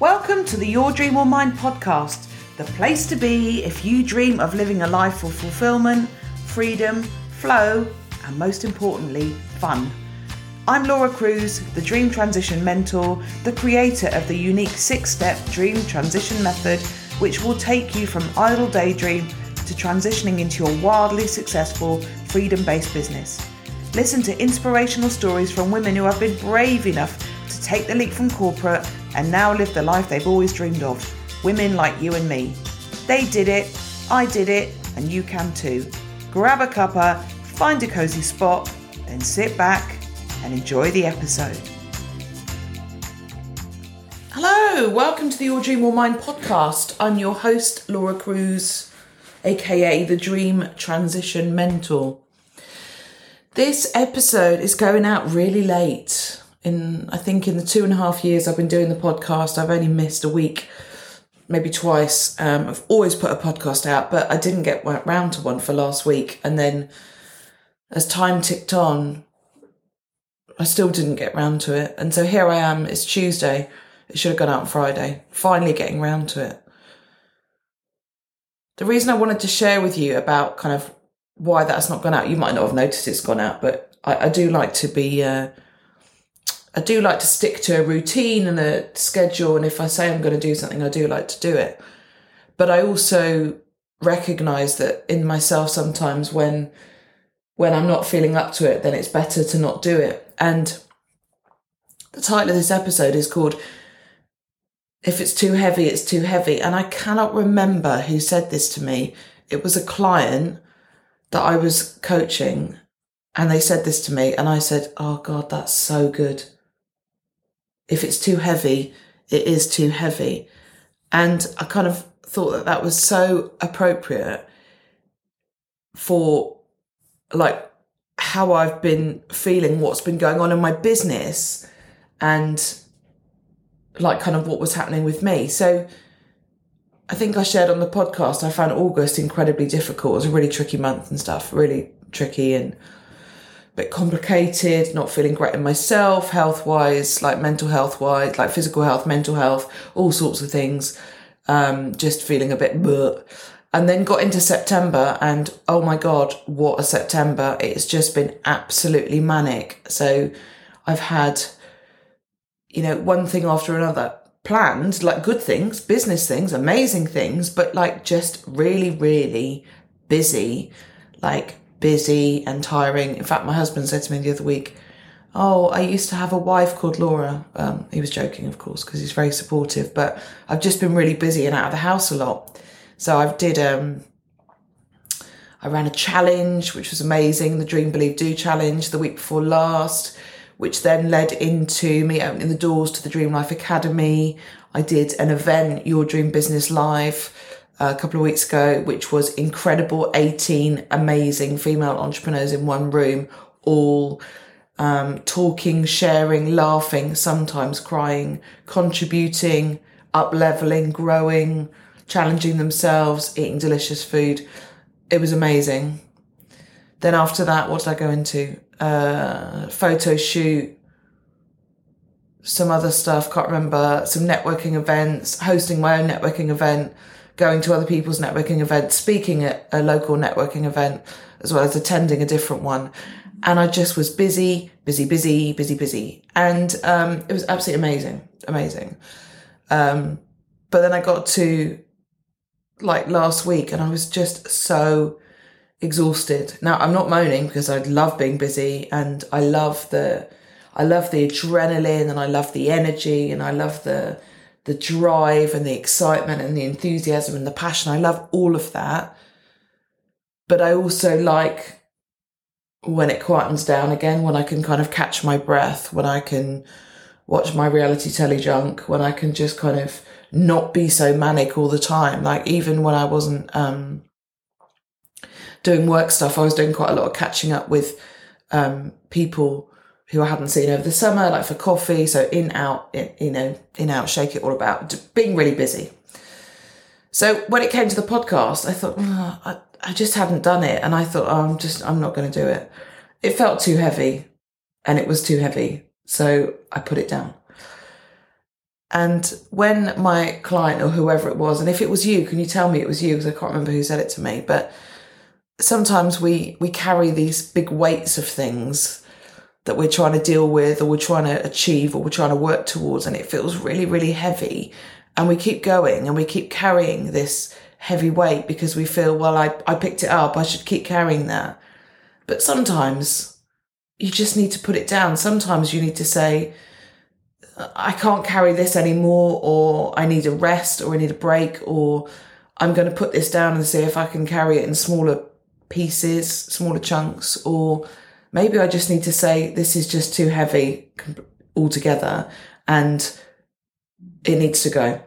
Welcome to the Your Dream or Mine podcast, the place to be if you dream of living a life of fulfillment, freedom, flow, and most importantly, fun. I'm Laura Cruz, the Dream Transition Mentor, the creator of the unique six step Dream Transition Method, which will take you from idle daydream to transitioning into your wildly successful, freedom based business. Listen to inspirational stories from women who have been brave enough to take the leap from corporate and now live the life they've always dreamed of. Women like you and me. They did it, I did it, and you can too. Grab a cuppa, find a cozy spot, and sit back and enjoy the episode. Hello, welcome to the Your Dream or Mine podcast. I'm your host, Laura Cruz, aka the Dream Transition Mentor. This episode is going out really late in I think in the two and a half years I've been doing the podcast, I've only missed a week, maybe twice. Um, I've always put a podcast out, but I didn't get round to one for last week. And then as time ticked on, I still didn't get round to it. And so here I am. It's Tuesday. It should have gone out on Friday. Finally getting round to it. The reason I wanted to share with you about kind of why that's not gone out, you might not have noticed it's gone out, but I, I do like to be. Uh, I do like to stick to a routine and a schedule. And if I say I'm going to do something, I do like to do it. But I also recognize that in myself sometimes when when I'm not feeling up to it, then it's better to not do it. And the title of this episode is called If It's Too Heavy, It's Too Heavy. And I cannot remember who said this to me. It was a client that I was coaching and they said this to me and I said, Oh God, that's so good if it's too heavy, it is too heavy. And I kind of thought that that was so appropriate for like how I've been feeling, what's been going on in my business, and like kind of what was happening with me. So I think I shared on the podcast, I found August incredibly difficult. It was a really tricky month and stuff, really tricky and bit complicated, not feeling great in myself, health wise, like mental health wise, like physical health, mental health, all sorts of things. Um, just feeling a bit bleh. And then got into September and oh my God, what a September. It's just been absolutely manic. So I've had, you know, one thing after another planned, like good things, business things, amazing things, but like just really, really busy, like busy and tiring. In fact, my husband said to me the other week, Oh, I used to have a wife called Laura. Um, he was joking, of course, because he's very supportive, but I've just been really busy and out of the house a lot. So I did, um, I ran a challenge, which was amazing, the Dream Believe Do challenge the week before last, which then led into me opening the doors to the Dream Life Academy. I did an event, Your Dream Business Live, a couple of weeks ago, which was incredible 18 amazing female entrepreneurs in one room, all um, talking, sharing, laughing, sometimes crying, contributing, up leveling, growing, challenging themselves, eating delicious food. It was amazing. Then after that, what did I go into? Uh, photo shoot, some other stuff, can't remember, some networking events, hosting my own networking event going to other people's networking events, speaking at a local networking event, as well as attending a different one. And I just was busy, busy, busy, busy, busy. And um, it was absolutely amazing, amazing. Um, but then I got to like last week and I was just so exhausted. Now I'm not moaning because I love being busy and I love the I love the adrenaline and I love the energy and I love the the drive and the excitement and the enthusiasm and the passion. I love all of that. But I also like when it quietens down again, when I can kind of catch my breath, when I can watch my reality telly junk, when I can just kind of not be so manic all the time. Like even when I wasn't um, doing work stuff, I was doing quite a lot of catching up with um, people who I hadn't seen over the summer, like for coffee. So in, out, in, you know, in, out, shake it all about, being really busy. So when it came to the podcast, I thought, oh, I, I just hadn't done it. And I thought, oh, I'm just, I'm not going to do it. It felt too heavy and it was too heavy. So I put it down. And when my client or whoever it was, and if it was you, can you tell me it was you? Because I can't remember who said it to me. But sometimes we we carry these big weights of things that we're trying to deal with, or we're trying to achieve, or we're trying to work towards, and it feels really, really heavy. And we keep going, and we keep carrying this heavy weight because we feel, well, I I picked it up, I should keep carrying that. But sometimes you just need to put it down. Sometimes you need to say I can't carry this anymore, or I need a rest, or I need a break, or I'm going to put this down and see if I can carry it in smaller pieces, smaller chunks, or maybe I just need to say this is just too heavy altogether and it needs to go.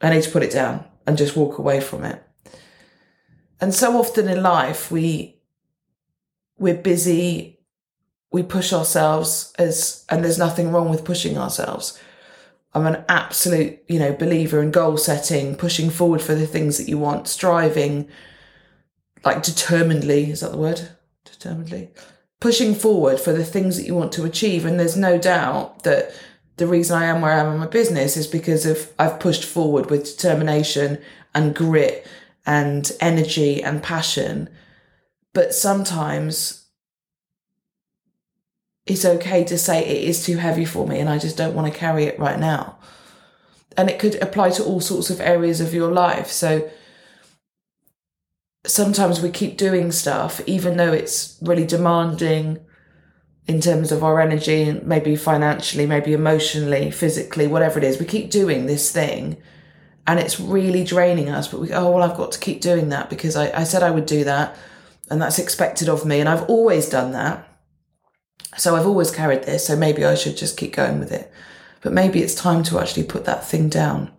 I need to put it down and just walk away from it. And so often in life, we we're busy we push ourselves as, and there's nothing wrong with pushing ourselves. I'm an absolute, you know, believer in goal setting, pushing forward for the things that you want, striving, like determinedly, is that the word? Determinedly. Pushing forward for the things that you want to achieve. And there's no doubt that the reason I am where I am in my business is because of I've pushed forward with determination and grit and energy and passion. But sometimes it's okay to say it is too heavy for me and I just don't want to carry it right now. And it could apply to all sorts of areas of your life. So sometimes we keep doing stuff, even though it's really demanding in terms of our energy, and maybe financially, maybe emotionally, physically, whatever it is. We keep doing this thing and it's really draining us. But we oh, well, I've got to keep doing that because I, I said I would do that and that's expected of me. And I've always done that so I've always carried this, so maybe I should just keep going with it. But maybe it's time to actually put that thing down.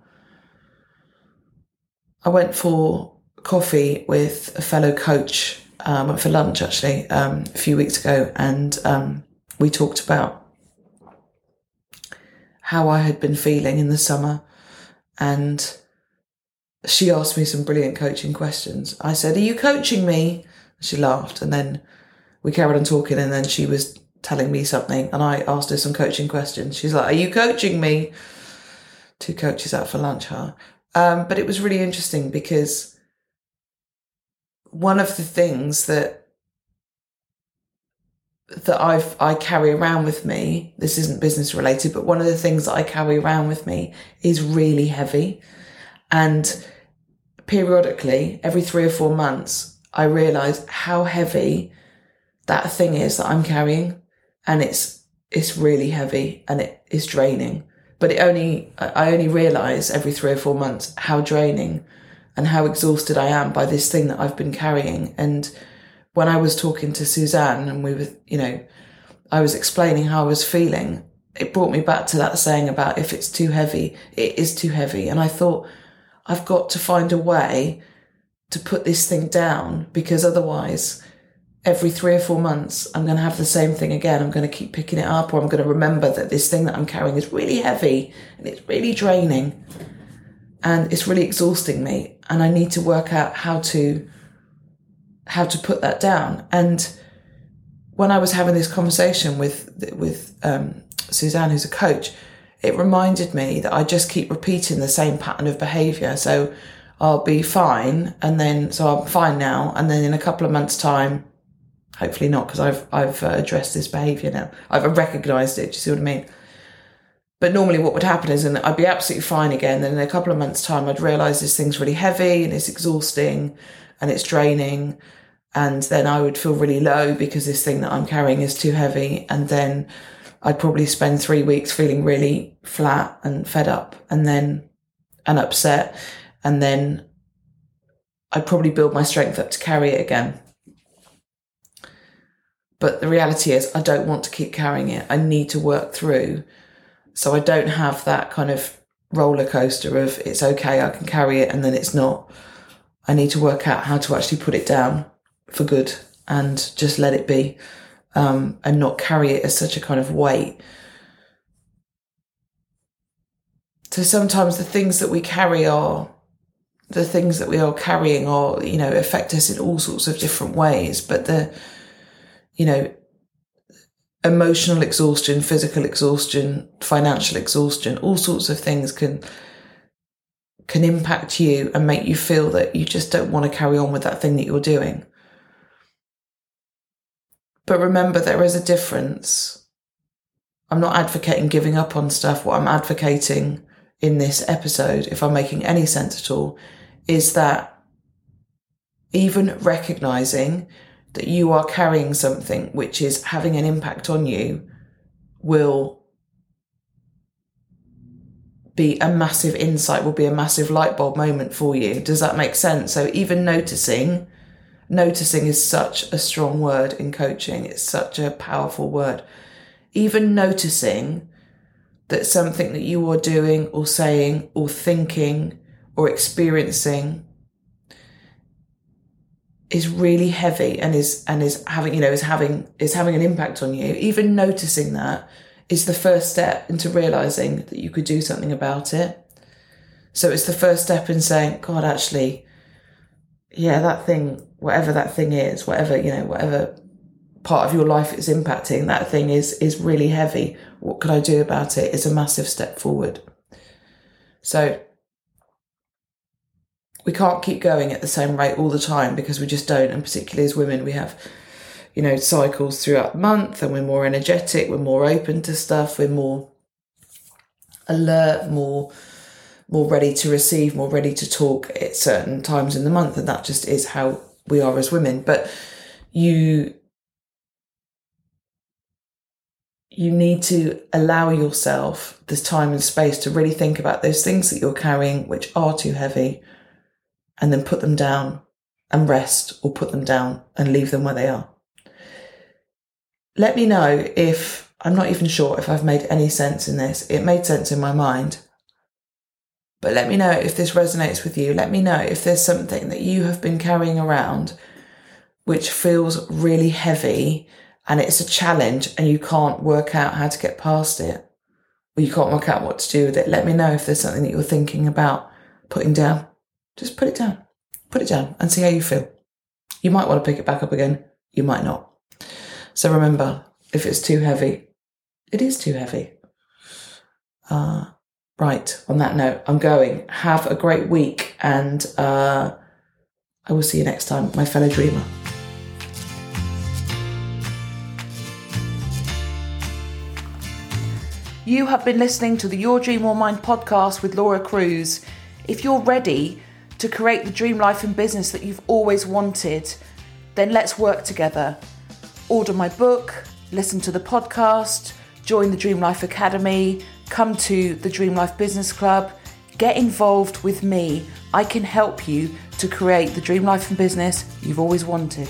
I went for coffee with a fellow coach, um, for lunch actually, um, a few weeks ago, and um, we talked about how I had been feeling in the summer. And she asked me some brilliant coaching questions. I said, Are you coaching me? She laughed, and then we carried on talking, and then she was telling me something and I asked her some coaching questions. She's like, Are you coaching me? Two coaches out for lunch, huh? Um, but it was really interesting because one of the things that that I've I carry around with me, this isn't business related, but one of the things that I carry around with me is really heavy. And periodically, every three or four months, I realize how heavy that thing is that I'm carrying and it's it's really heavy and it is draining. But it only I only realise every three or four months how draining and how exhausted I am by this thing that I've been carrying. And when I was talking to Suzanne and we were, you know, I was explaining how I was feeling, it brought me back to that saying about if it's too heavy, it is too heavy. And I thought, I've got to find a way to put this thing down because otherwise every three or four months, I'm going to have the same thing again. I'm going to keep picking it up, or I'm going to remember that this thing that I'm carrying is really heavy and it's really draining and it's really exhausting me. And I need to work out how to, how to put that down. And when I was having this conversation with, with, um, Suzanne, who's a coach, it reminded me that I just keep repeating the same pattern of behavior. So I'll be fine. And then, so I'm fine now. And then in a couple of months time, Hopefully not, because I've I've uh, addressed this behaviour now. I've recognised it. Do you see what I mean? But normally, what would happen is, and I'd be absolutely fine again. Then in a couple of months' time, I'd realise this thing's really heavy and it's exhausting and it's draining, and then I would feel really low because this thing that I'm carrying is too heavy, and then I'd probably spend three weeks feeling really flat and fed up, and then and upset, and then I'd probably build my strength up to carry it again. But the reality is, I don't want to keep carrying it. I need to work through. So I don't have that kind of roller coaster of it's okay, I can carry it, and then it's not. I need to work out how to actually put it down for good and just let it be um, and not carry it as such a kind of weight. So sometimes the things that we carry are the things that we are carrying are, you know, affect us in all sorts of different ways. But the you know, emotional exhaustion, physical exhaustion, financial exhaustion, all sorts of things can can impact you and make you feel that you just don't want to carry on with that thing that you're doing. But remember, there is a difference. I'm not advocating giving up on stuff. What I'm advocating in this episode, if I'm making any sense at all, is that even recognizing that you are carrying something which is having an impact on you will be a massive insight, will be a massive light bulb moment for you. Does that make sense? So even noticing, noticing is such a strong word in coaching. It's such a powerful word. Even noticing that something that you are doing or saying or thinking or experiencing is really heavy and is and is having you know is having is having an impact on you. Even noticing that is the first step into realizing that you could do something about it. So it's the first step in saying god actually yeah that thing whatever that thing is whatever you know whatever part of your life is impacting that thing is is really heavy. What could i do about it? is a massive step forward. So we can't keep going at the same rate all the time because we just don't. And particularly as women, we have, you know, cycles throughout the month and we're more energetic, we're more open to stuff, we're more alert, more more ready to receive, more ready to talk at certain times in the month. And that just is how we are as women. But you you need to allow yourself this time and space to really think about those things that you're carrying which are too heavy and then put them down and rest or put them down and leave them where they are. Let me know if I'm not even sure if I've made any sense in this. It made sense in my mind. But let me know if this resonates with you. Let me know if there's something that you have been carrying around which feels really heavy and it's a challenge and you can't work out how to get past it or you can't work out what to do with it. Let me know if there's something that you're thinking about putting down. Just put it down. Put it down and see how you feel. You might want to pick it back up again. You might not. So remember, if it's too heavy, it is too heavy. Uh, right. On that note, I'm going. Have a great week and uh, I will see you next time, my fellow dreamer. You have been listening to the Your Dream or Mine podcast with Laura Cruz. If you're ready, to create the dream life and business that you've always wanted, then let's work together. Order my book, listen to the podcast, join the Dream Life Academy, come to the Dream Life Business Club, get involved with me. I can help you to create the dream life and business you've always wanted.